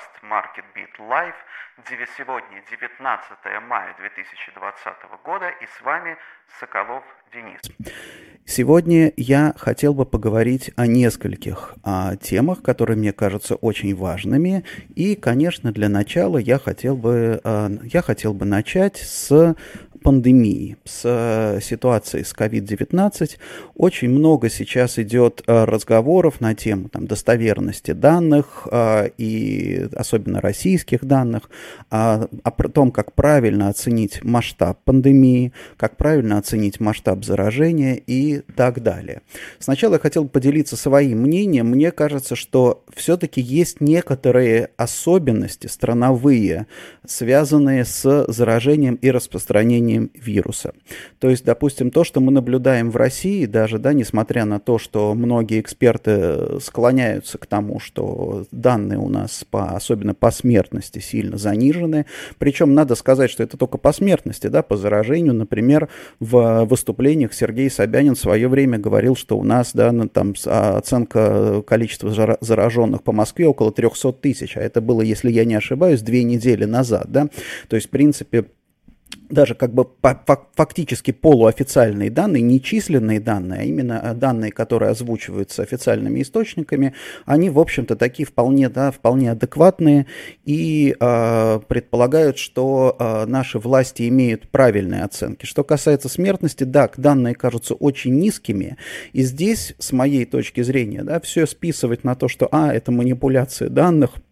подкаст Market Beat Live. Сегодня 19 мая 2020 года и с вами Соколов Денис. Сегодня я хотел бы поговорить о нескольких о темах, которые мне кажутся очень важными. И, конечно, для начала я хотел бы, э, я хотел бы начать с пандемии, с э, ситуацией с COVID-19. Очень много сейчас идет э, разговоров на тему там, достоверности данных, э, и особенно российских данных, о, о том, как правильно оценить масштаб пандемии, как правильно оценить масштаб заражения и так далее. Сначала я хотел поделиться своим мнением. Мне кажется, что все-таки есть некоторые особенности страновые, связанные с заражением и распространением распространением вируса. То есть, допустим, то, что мы наблюдаем в России, даже, да, несмотря на то, что многие эксперты склоняются к тому, что данные у нас, по, особенно по смертности, сильно занижены, причем надо сказать, что это только по смертности, да, по заражению, например, в выступлениях Сергей Собянин в свое время говорил, что у нас, да, там оценка количества зараженных по Москве около 300 тысяч, а это было, если я не ошибаюсь, две недели назад, да, то есть, в принципе, даже как бы фактически полуофициальные данные, не численные данные, а именно э, данные, которые озвучиваются официальными источниками, они, в общем-то, такие вполне, да, вполне адекватные и э, предполагают, что э, наши власти имеют правильные оценки. Что касается смертности, да, данные кажутся очень низкими, и здесь, с моей точки зрения, да, все списывать на то, что, а, это манипуляция данных –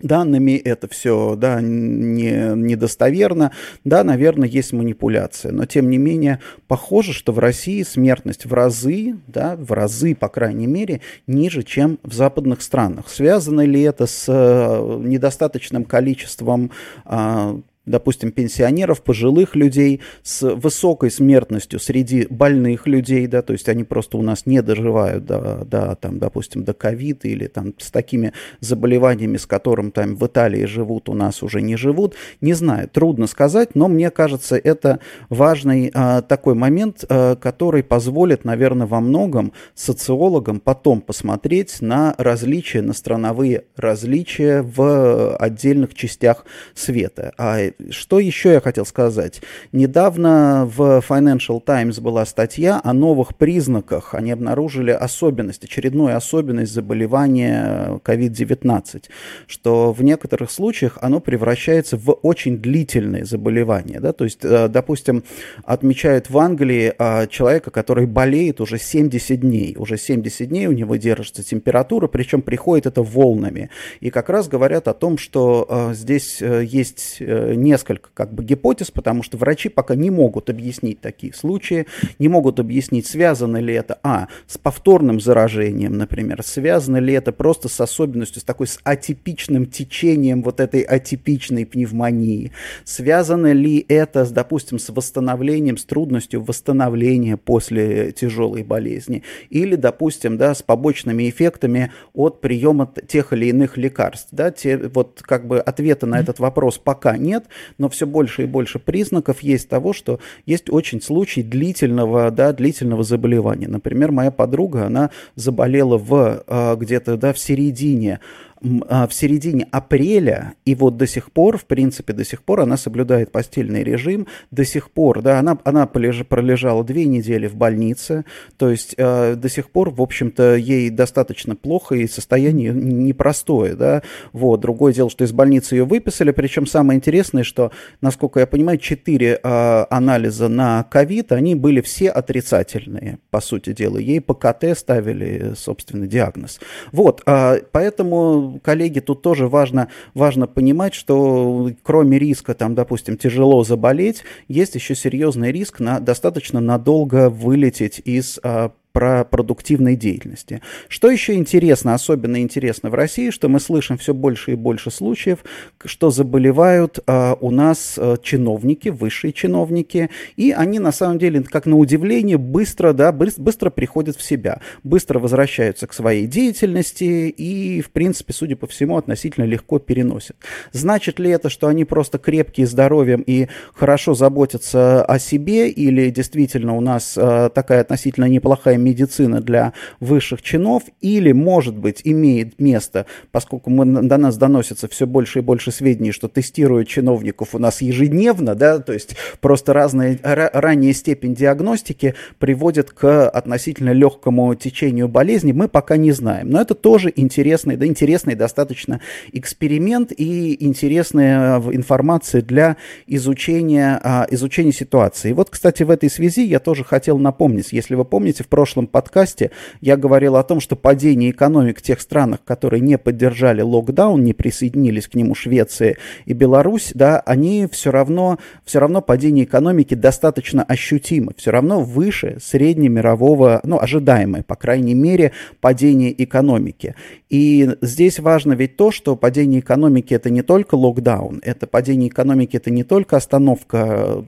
данными, это все да, не, недостоверно, да, наверное, есть манипуляция, но тем не менее похоже, что в России смертность в разы, да, в разы, по крайней мере, ниже, чем в западных странах. Связано ли это с э, недостаточным количеством а, допустим, пенсионеров, пожилых людей с высокой смертностью среди больных людей, да, то есть они просто у нас не доживают до, до там, допустим, до ковида или там с такими заболеваниями, с которым там в Италии живут, у нас уже не живут. Не знаю, трудно сказать, но мне кажется, это важный а, такой момент, а, который позволит, наверное, во многом социологам потом посмотреть на различия, на страновые различия в отдельных частях света. А что еще я хотел сказать? Недавно в Financial Times была статья о новых признаках. Они обнаружили особенность, очередную особенность заболевания COVID-19, что в некоторых случаях оно превращается в очень длительное заболевание. Да? То есть, э, допустим, отмечают в Англии э, человека, который болеет уже 70 дней. Уже 70 дней у него держится температура, причем приходит это волнами. И как раз говорят о том, что э, здесь есть несколько как бы гипотез, потому что врачи пока не могут объяснить такие случаи, не могут объяснить, связано ли это, а, с повторным заражением, например, связано ли это просто с особенностью, с такой с атипичным течением вот этой атипичной пневмонии, связано ли это, с, допустим, с восстановлением, с трудностью восстановления после тяжелой болезни, или, допустим, да, с побочными эффектами от приема тех или иных лекарств, да, те, вот как бы ответа на этот вопрос пока нет, но все больше и больше признаков есть того, что есть очень случай длительного, да, длительного заболевания. Например, моя подруга, она заболела в а, где-то да, в середине в середине апреля, и вот до сих пор, в принципе, до сих пор она соблюдает постельный режим, до сих пор, да, она, она полеж, пролежала две недели в больнице, то есть э, до сих пор, в общем-то, ей достаточно плохо, и состояние непростое, да, вот, другое дело, что из больницы ее выписали, причем самое интересное, что, насколько я понимаю, четыре э, анализа на ковид, они были все отрицательные, по сути дела, ей по КТ ставили, собственно, диагноз. Вот, э, поэтому коллеги, тут тоже важно, важно понимать, что кроме риска, там, допустим, тяжело заболеть, есть еще серьезный риск на достаточно надолго вылететь из а, про продуктивной деятельности. Что еще интересно, особенно интересно в России, что мы слышим все больше и больше случаев, что заболевают э, у нас э, чиновники, высшие чиновники, и они на самом деле, как на удивление, быстро, да, быстро, приходят в себя, быстро возвращаются к своей деятельности и, в принципе, судя по всему, относительно легко переносят. Значит ли это, что они просто крепкие здоровьем и хорошо заботятся о себе, или действительно у нас э, такая относительно неплохая медицина для высших чинов, или, может быть, имеет место, поскольку мы, до нас доносится все больше и больше сведений, что тестируют чиновников у нас ежедневно, да, то есть просто разная ранняя степень диагностики приводит к относительно легкому течению болезни, мы пока не знаем. Но это тоже интересный, да, интересный достаточно эксперимент и интересная э, информация для изучения, а, изучения ситуации. И вот, кстати, в этой связи я тоже хотел напомнить, если вы помните, в прошлом подкасте я говорил о том, что падение экономик тех странах, которые не поддержали локдаун, не присоединились к нему Швеция и Беларусь, да, они все равно, все равно падение экономики достаточно ощутимо, все равно выше среднемирового, ну, ожидаемое, по крайней мере, падение экономики. И здесь важно ведь то, что падение экономики это не только локдаун, это падение экономики это не только остановка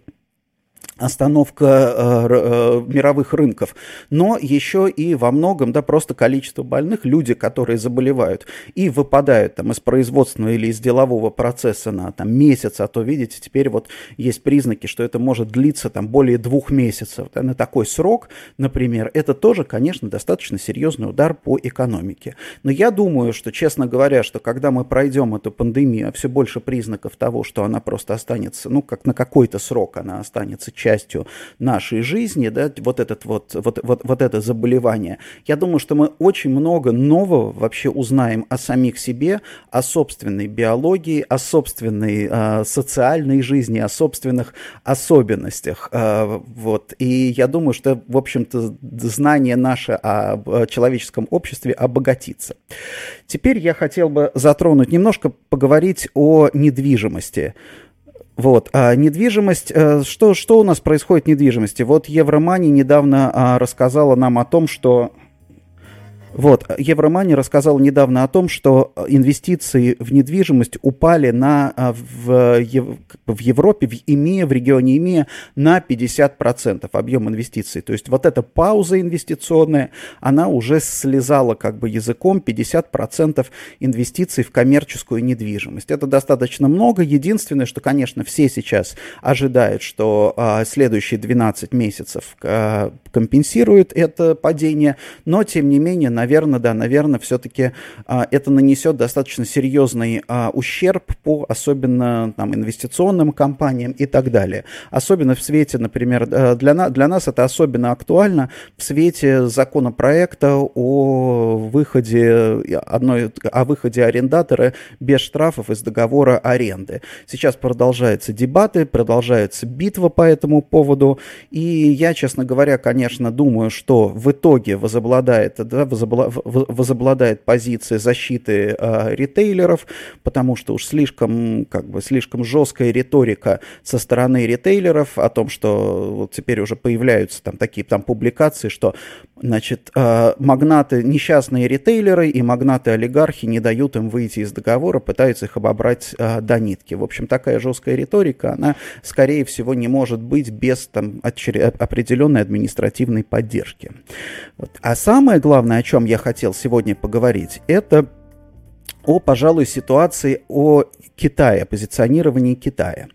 остановка э, э, мировых рынков, но еще и во многом, да, просто количество больных, люди, которые заболевают и выпадают там из производственного или из делового процесса на там месяц, а то, видите, теперь вот есть признаки, что это может длиться там более двух месяцев, да, на такой срок, например, это тоже, конечно, достаточно серьезный удар по экономике. Но я думаю, что, честно говоря, что когда мы пройдем эту пандемию, а все больше признаков того, что она просто останется, ну, как на какой-то срок она останется частью нашей жизни, да, вот, этот вот, вот, вот, вот это заболевание, я думаю, что мы очень много нового вообще узнаем о самих себе, о собственной биологии, о собственной э, социальной жизни, о собственных особенностях. Э, вот. И я думаю, что, в общем-то, знание наше о человеческом обществе обогатится. Теперь я хотел бы затронуть, немножко поговорить о недвижимости. Вот. А недвижимость, э, что, что у нас происходит в недвижимости? Вот Евромани недавно а, рассказала нам о том, что вот, Евромани рассказал недавно о том, что инвестиции в недвижимость упали на, а, в, в Европе, в ИМЕ, в регионе ИМЕ на 50% объем инвестиций. То есть вот эта пауза инвестиционная, она уже слезала как бы языком 50% инвестиций в коммерческую недвижимость. Это достаточно много. Единственное, что, конечно, все сейчас ожидают, что а, следующие 12 месяцев а, компенсируют это падение, но, тем не менее, наверное, да, наверное, все-таки а, это нанесет достаточно серьезный а, ущерб по особенно там, инвестиционным компаниям и так далее. Особенно в свете, например, э, для, на, для нас это особенно актуально в свете законопроекта о выходе, одной, о выходе арендатора без штрафов из договора аренды. Сейчас продолжаются дебаты, продолжается битва по этому поводу, и я, честно говоря, конечно, думаю, что в итоге возобладает, да, возобладает возобладает позиция защиты э, ритейлеров, потому что уж слишком, как бы, слишком жесткая риторика со стороны ритейлеров о том, что вот теперь уже появляются там такие там публикации, что значит, э, магнаты, несчастные ритейлеры и магнаты-олигархи не дают им выйти из договора, пытаются их обобрать э, до нитки. В общем, такая жесткая риторика, она, скорее всего, не может быть без там, определенной административной поддержки. Вот. А самое главное, о чем я хотел сегодня поговорить, это о, пожалуй, ситуации о Китае, позиционировании Китая.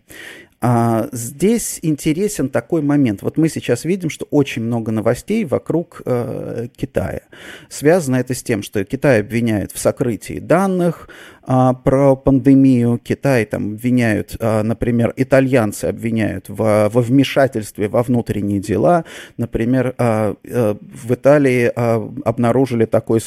А, здесь интересен такой момент. Вот мы сейчас видим, что очень много новостей вокруг э, Китая. Связано это с тем, что Китай обвиняет в сокрытии данных, а, про пандемию. Китай там обвиняют, а, например, итальянцы обвиняют в, во вмешательстве во внутренние дела. Например, а, а, в Италии а, обнаружили такой,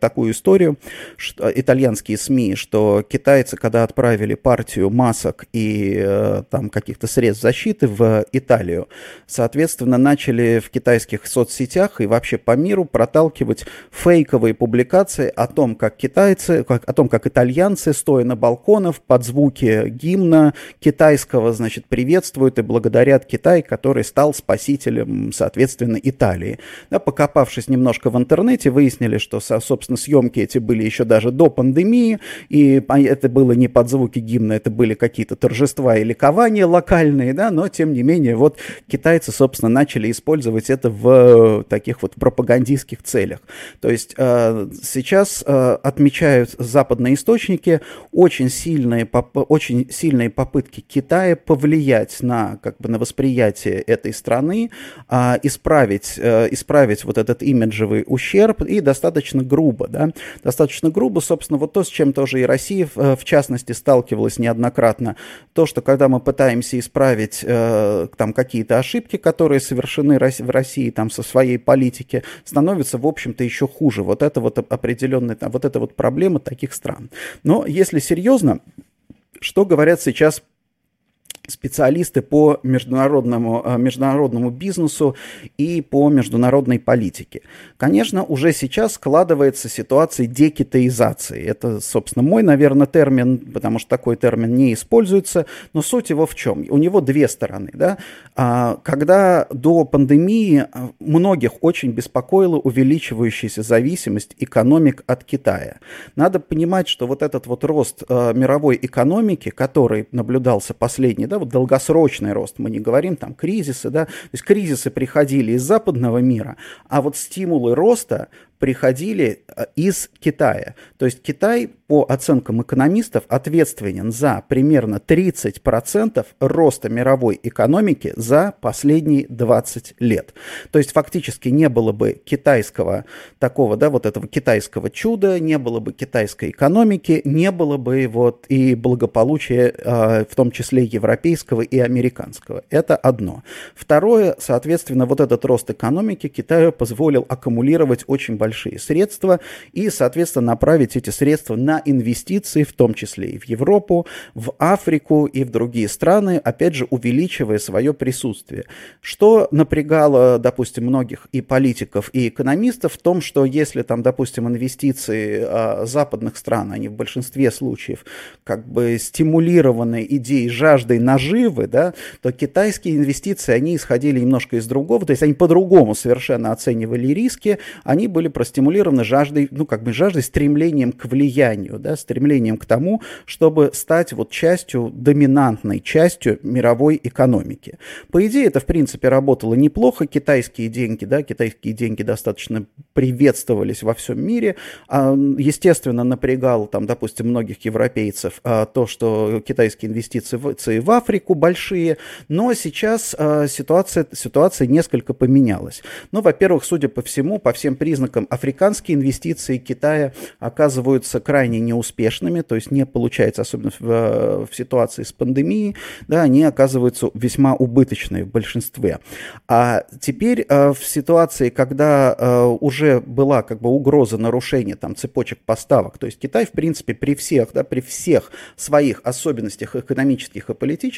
такую историю, что, итальянские СМИ, что китайцы, когда отправили партию масок и а, там каких-то средств защиты в Италию, соответственно, начали в китайских соцсетях и вообще по миру проталкивать фейковые публикации о том, как китайцы, как, о том, как итальянцы стоя на балконах под звуки гимна китайского, значит, приветствуют и благодарят Китай, который стал спасителем, соответственно, Италии. Да, покопавшись немножко в интернете, выяснили, что, собственно, съемки эти были еще даже до пандемии, и это было не под звуки гимна, это были какие-то торжества и ликования, названия локальные, да, но тем не менее вот китайцы, собственно, начали использовать это в таких вот пропагандистских целях. То есть э, сейчас э, отмечают западные источники очень сильные, очень сильные попытки Китая повлиять на, как бы, на восприятие этой страны, э, исправить, э, исправить вот этот имиджевый ущерб и достаточно грубо, да, достаточно грубо, собственно, вот то, с чем тоже и Россия, в, э, в частности, сталкивалась неоднократно, то, что когда мы пытаемся исправить э, там какие-то ошибки, которые совершены в России там со своей политики, становится, в общем-то, еще хуже. Вот это вот определенная, вот это вот проблема таких стран. Но если серьезно, что говорят сейчас специалисты по международному, э, международному бизнесу и по международной политике. Конечно, уже сейчас складывается ситуация декитаизации. Это, собственно, мой, наверное, термин, потому что такой термин не используется, но суть его в чем? У него две стороны. Да? А, когда до пандемии э, многих очень беспокоила увеличивающаяся зависимость экономик от Китая. Надо понимать, что вот этот вот рост э, мировой экономики, который наблюдался последние да, вот долгосрочный рост, мы не говорим там кризисы, да, то есть кризисы приходили из западного мира, а вот стимулы роста приходили э, из Китая. То есть Китай, по оценкам экономистов, ответственен за примерно 30% роста мировой экономики за последние 20 лет. То есть фактически не было бы китайского такого, да, вот этого китайского чуда, не было бы китайской экономики, не было бы вот и благополучия, э, в том числе европейского и американского. Это одно. Второе, соответственно, вот этот рост экономики Китаю позволил аккумулировать очень большие средства и, соответственно, направить эти средства на инвестиции, в том числе и в Европу, в Африку и в другие страны, опять же, увеличивая свое присутствие. Что напрягало, допустим, многих и политиков, и экономистов в том, что если там, допустим, инвестиции а, западных стран, они в большинстве случаев как бы стимулированы идеей жаждой наживы, да, то китайские инвестиции, они исходили немножко из другого, то есть они по-другому совершенно оценивали риски, они были простимулированы жаждой, ну, как бы жаждой, стремлением к влиянию, да, стремлением к тому, чтобы стать вот частью, доминантной частью мировой экономики. По идее, это, в принципе, работало неплохо. Китайские деньги, да, китайские деньги достаточно приветствовались во всем мире. А, естественно, напрягал, там, допустим, многих европейцев а, то, что китайские инвестиции в, Африку большие, но сейчас а, ситуация, ситуация несколько поменялась. Ну, во-первых, судя по всему, по всем признакам африканские инвестиции Китая оказываются крайне неуспешными, то есть не получается, особенно в, э, в ситуации с пандемией, да, они оказываются весьма убыточные в большинстве. А теперь э, в ситуации, когда э, уже была как бы угроза нарушения там, цепочек поставок, то есть Китай, в принципе, при всех, да, при всех своих особенностях экономических и политических,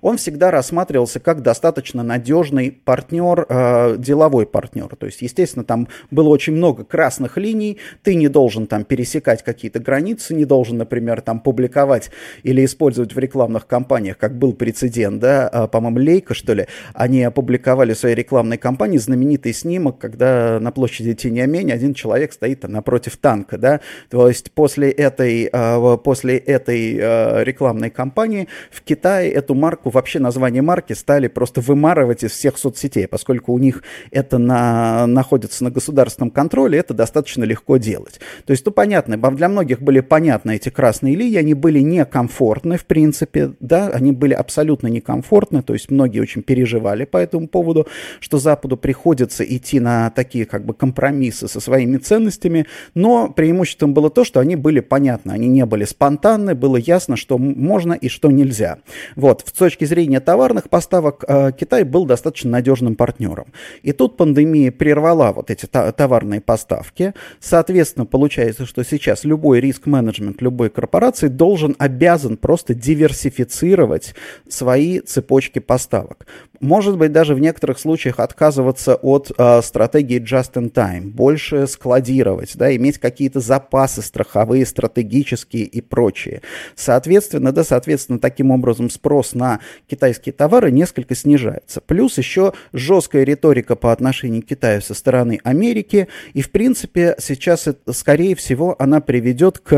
он всегда рассматривался как достаточно надежный партнер, деловой партнер. То есть, естественно, там было очень много красных линий, ты не должен там пересекать какие-то границы, не должен, например, там публиковать или использовать в рекламных кампаниях, как был прецедент, да, а, по-моему, Лейка, что ли, они опубликовали в своей рекламной кампании знаменитый снимок, когда на площади Тиньямень один человек стоит там напротив танка, да, то есть после этой, а, после этой а, рекламной кампании в Китае эту марку, вообще название марки стали просто вымарывать из всех соцсетей, поскольку у них это на, находится на государственном контроле это достаточно легко делать. То есть, ну, понятно, для многих были понятны эти красные линии, они были некомфортны, в принципе, да, они были абсолютно некомфортны, то есть многие очень переживали по этому поводу, что Западу приходится идти на такие как бы компромиссы со своими ценностями, но преимуществом было то, что они были понятны, они не были спонтанны, было ясно, что можно и что нельзя. Вот, с точки зрения товарных поставок э, Китай был достаточно надежным партнером. И тут пандемия прервала вот эти товарные поставки. Соответственно, получается, что сейчас любой риск-менеджмент любой корпорации должен, обязан просто диверсифицировать свои цепочки поставок может быть, даже в некоторых случаях отказываться от э, стратегии just-in-time, больше складировать, да, иметь какие-то запасы страховые, стратегические и прочие. Соответственно, да, соответственно, таким образом спрос на китайские товары несколько снижается. Плюс еще жесткая риторика по отношению к Китаю со стороны Америки И, в принципе, сейчас, скорее всего, она приведет к,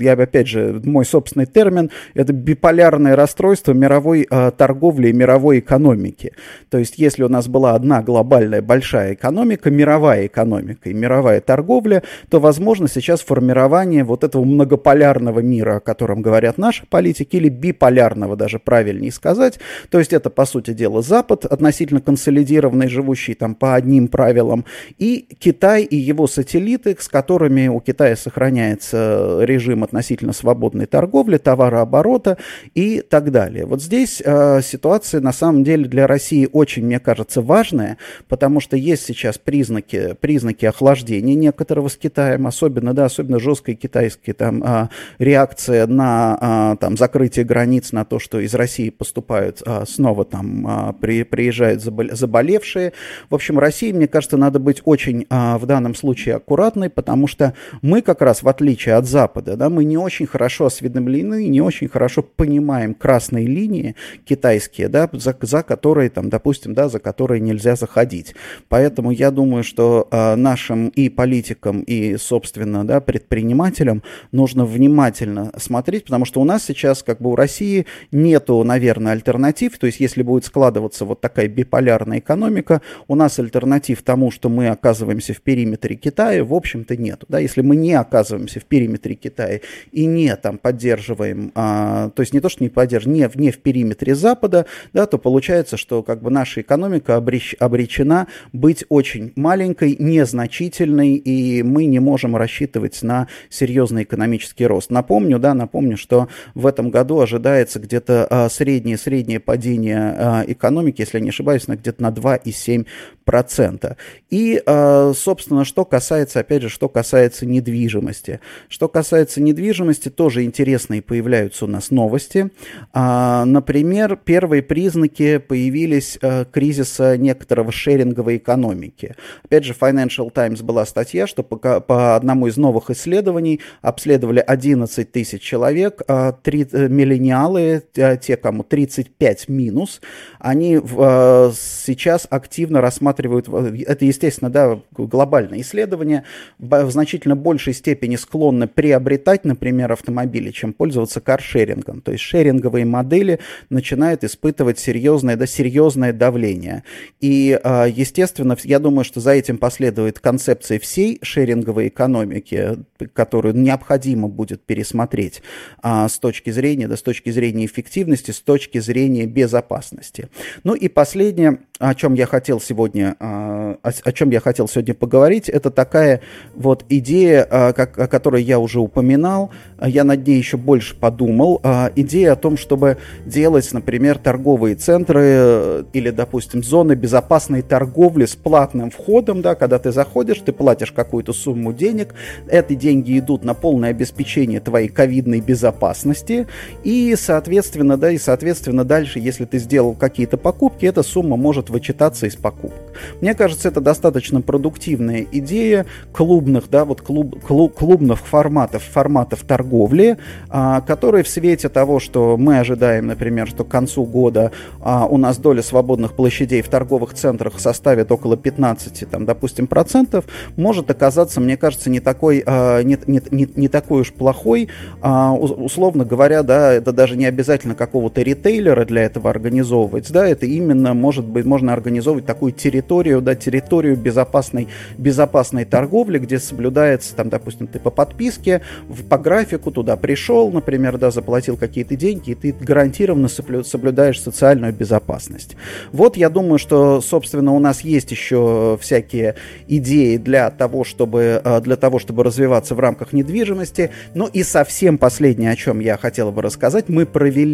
я опять же, мой собственный термин, это биполярное расстройство мировой э, торговли и мировой экономики. То есть, если у нас была одна глобальная большая экономика, мировая экономика и мировая торговля, то, возможно, сейчас формирование вот этого многополярного мира, о котором говорят наши политики, или биполярного даже правильнее сказать. То есть, это, по сути дела, Запад, относительно консолидированный, живущий там по одним правилам, и Китай и его сателлиты, с которыми у Китая сохраняется режим относительно свободной торговли, товарооборота и так далее. Вот здесь э, ситуация на самом деле для России очень, мне кажется, важная, потому что есть сейчас признаки, признаки охлаждения некоторого с Китаем, особенно, да, особенно жесткая китайская там э, реакция на э, там закрытие границ, на то, что из России поступают э, снова там э, при, приезжают заболевшие. В общем, России, мне кажется, надо быть очень а, в данном случае аккуратной, потому что мы как раз, в отличие от Запада, да, мы не очень хорошо осведомлены, не очень хорошо понимаем красные линии китайские, да, за, за которые, там, допустим, да, за которые нельзя заходить. Поэтому я думаю, что а, нашим и политикам, и, собственно, да, предпринимателям нужно внимательно смотреть, потому что у нас сейчас, как бы у России, нету, наверное, альтернатив. То есть, если будет складываться вот такая биполярная экономика, у нас альтернатив тому, что мы оказываемся в периметре Китая, в общем-то нет. Да? Если мы не оказываемся в периметре Китая и не там поддерживаем, а, то есть не то, что не поддерживаем, не, не в периметре Запада, да, то получается, что как бы наша экономика обреч, обречена быть очень маленькой, незначительной, и мы не можем рассчитывать на серьезный экономический рост. Напомню, да, напомню, что в этом году ожидается где-то а, среднее, среднее падение а, экономики, если я не ошибаюсь, на где-то на 2,7%. И, а, собственно, что касается, опять же, что касается недвижимости. Что касается недвижимости, тоже интересные появляются у нас новости. А, например, первые признаки появились а, кризиса некоторого шеринговой экономики. Опять же, Financial Times была статья, что по, по одному из новых исследований обследовали 11 тысяч человек, 3 э, миллениалы, те, кому 35 минус, они сейчас активно рассматривают, это, естественно, да, глобальное исследование, в значительно большей степени склонны приобретать, например, автомобили, чем пользоваться каршерингом. То есть шеринговые модели начинают испытывать серьезное, да, серьезное давление. И, а, естественно, я думаю, что за этим последует концепция всей шеринговой экономики, которую необходимо будет пересмотреть а, с точки зрения, да, с точки зрения эффективности, с точки зрения безопасности. Ну и последнее, о чем я хотел сегодня, а, о, чем я хотел сегодня поговорить, это такая вот идея, а, о которой я уже упоминал, я над ней еще больше подумал, а, идея о том, чтобы делать, например, торговые центры э, или, допустим, зоны безопасной торговли с платным входом, да, когда ты заходишь, ты платишь какую-то сумму денег, эти деньги идут на полное обеспечение твоей ковидной безопасности, и, соответственно, да, и, соответственно, дальше, если ты сделал какие-то покупки, эта сумма может вычитаться из покупок. Мне кажется, это достаточно продуктивная идея клубных, да, вот клуб, клуб, клубных форматов, форматов торговли, а, которые в свете того, что мы ожидаем, например, что к концу года а, у нас доля свободных площадей в торговых центрах составит около 15, там, допустим, процентов, может оказаться, мне кажется, не такой, а, не, не, не, не такой уж плохой. А, условно говоря, да, это даже не обязательно какого-то ритейлера для этого организовывать, да, это именно, может быть, можно организовывать такую территорию, да, территорию безопасной, безопасной торговли, где соблюдается, там, допустим, ты по подписке, по графику туда пришел, например, да, заплатил какие-то деньги, и ты гарантированно соблюдаешь социальную безопасность. Вот я думаю, что, собственно, у нас есть еще всякие идеи для того, чтобы, э, для того, чтобы развиваться в рамках недвижимости. Ну и совсем последнее, о чем я хотел бы рассказать, мы провели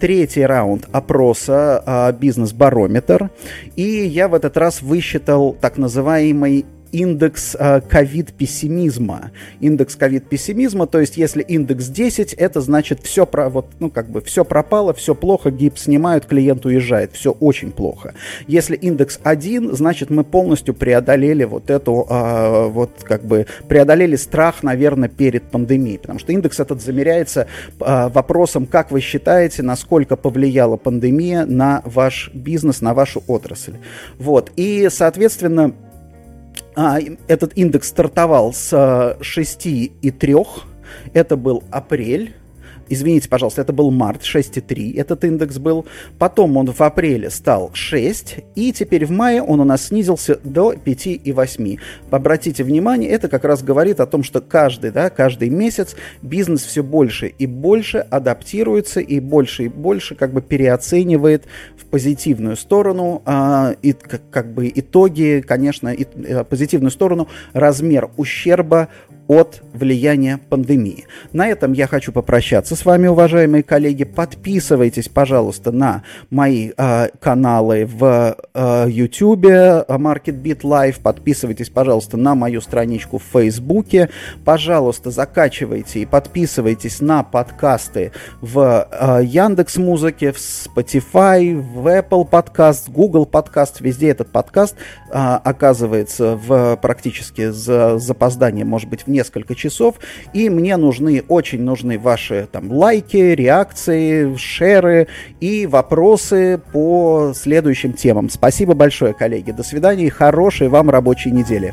третий раунд опроса э, «Бизнес-барометр», и я в этот раз высчитал так называемый индекс э, ковид-пессимизма. Индекс ковид-пессимизма, то есть если индекс 10, это значит все, про, вот, ну, как бы все пропало, все плохо, гипс снимают, клиент уезжает, все очень плохо. Если индекс 1, значит мы полностью преодолели вот эту, э, вот как бы преодолели страх, наверное, перед пандемией, потому что индекс этот замеряется э, вопросом, как вы считаете, насколько повлияла пандемия на ваш бизнес, на вашу отрасль. Вот, и, соответственно, а, этот индекс стартовал с 6,3, а, это был апрель, извините, пожалуйста, это был март, 6,3 этот индекс был. Потом он в апреле стал 6, и теперь в мае он у нас снизился до 5,8. Обратите внимание, это как раз говорит о том, что каждый, да, каждый месяц бизнес все больше и больше адаптируется и больше и больше как бы переоценивает в позитивную сторону а, и как, как бы итоги, конечно, и, э, позитивную сторону размер ущерба от влияния пандемии. На этом я хочу попрощаться с вами, уважаемые коллеги. Подписывайтесь, пожалуйста, на мои э, каналы в э, YouTube, MarketBeat Live. Подписывайтесь, пожалуйста, на мою страничку в Facebook. Пожалуйста, закачивайте и подписывайтесь на подкасты в э, Яндекс Музыке, в Spotify, в Apple Podcast, Google Podcast. Везде этот подкаст э, оказывается в практически с запозданием, может быть, в несколько часов, и мне нужны, очень нужны ваши там лайки, реакции, шеры и вопросы по следующим темам. Спасибо большое, коллеги. До свидания и хорошей вам рабочей недели.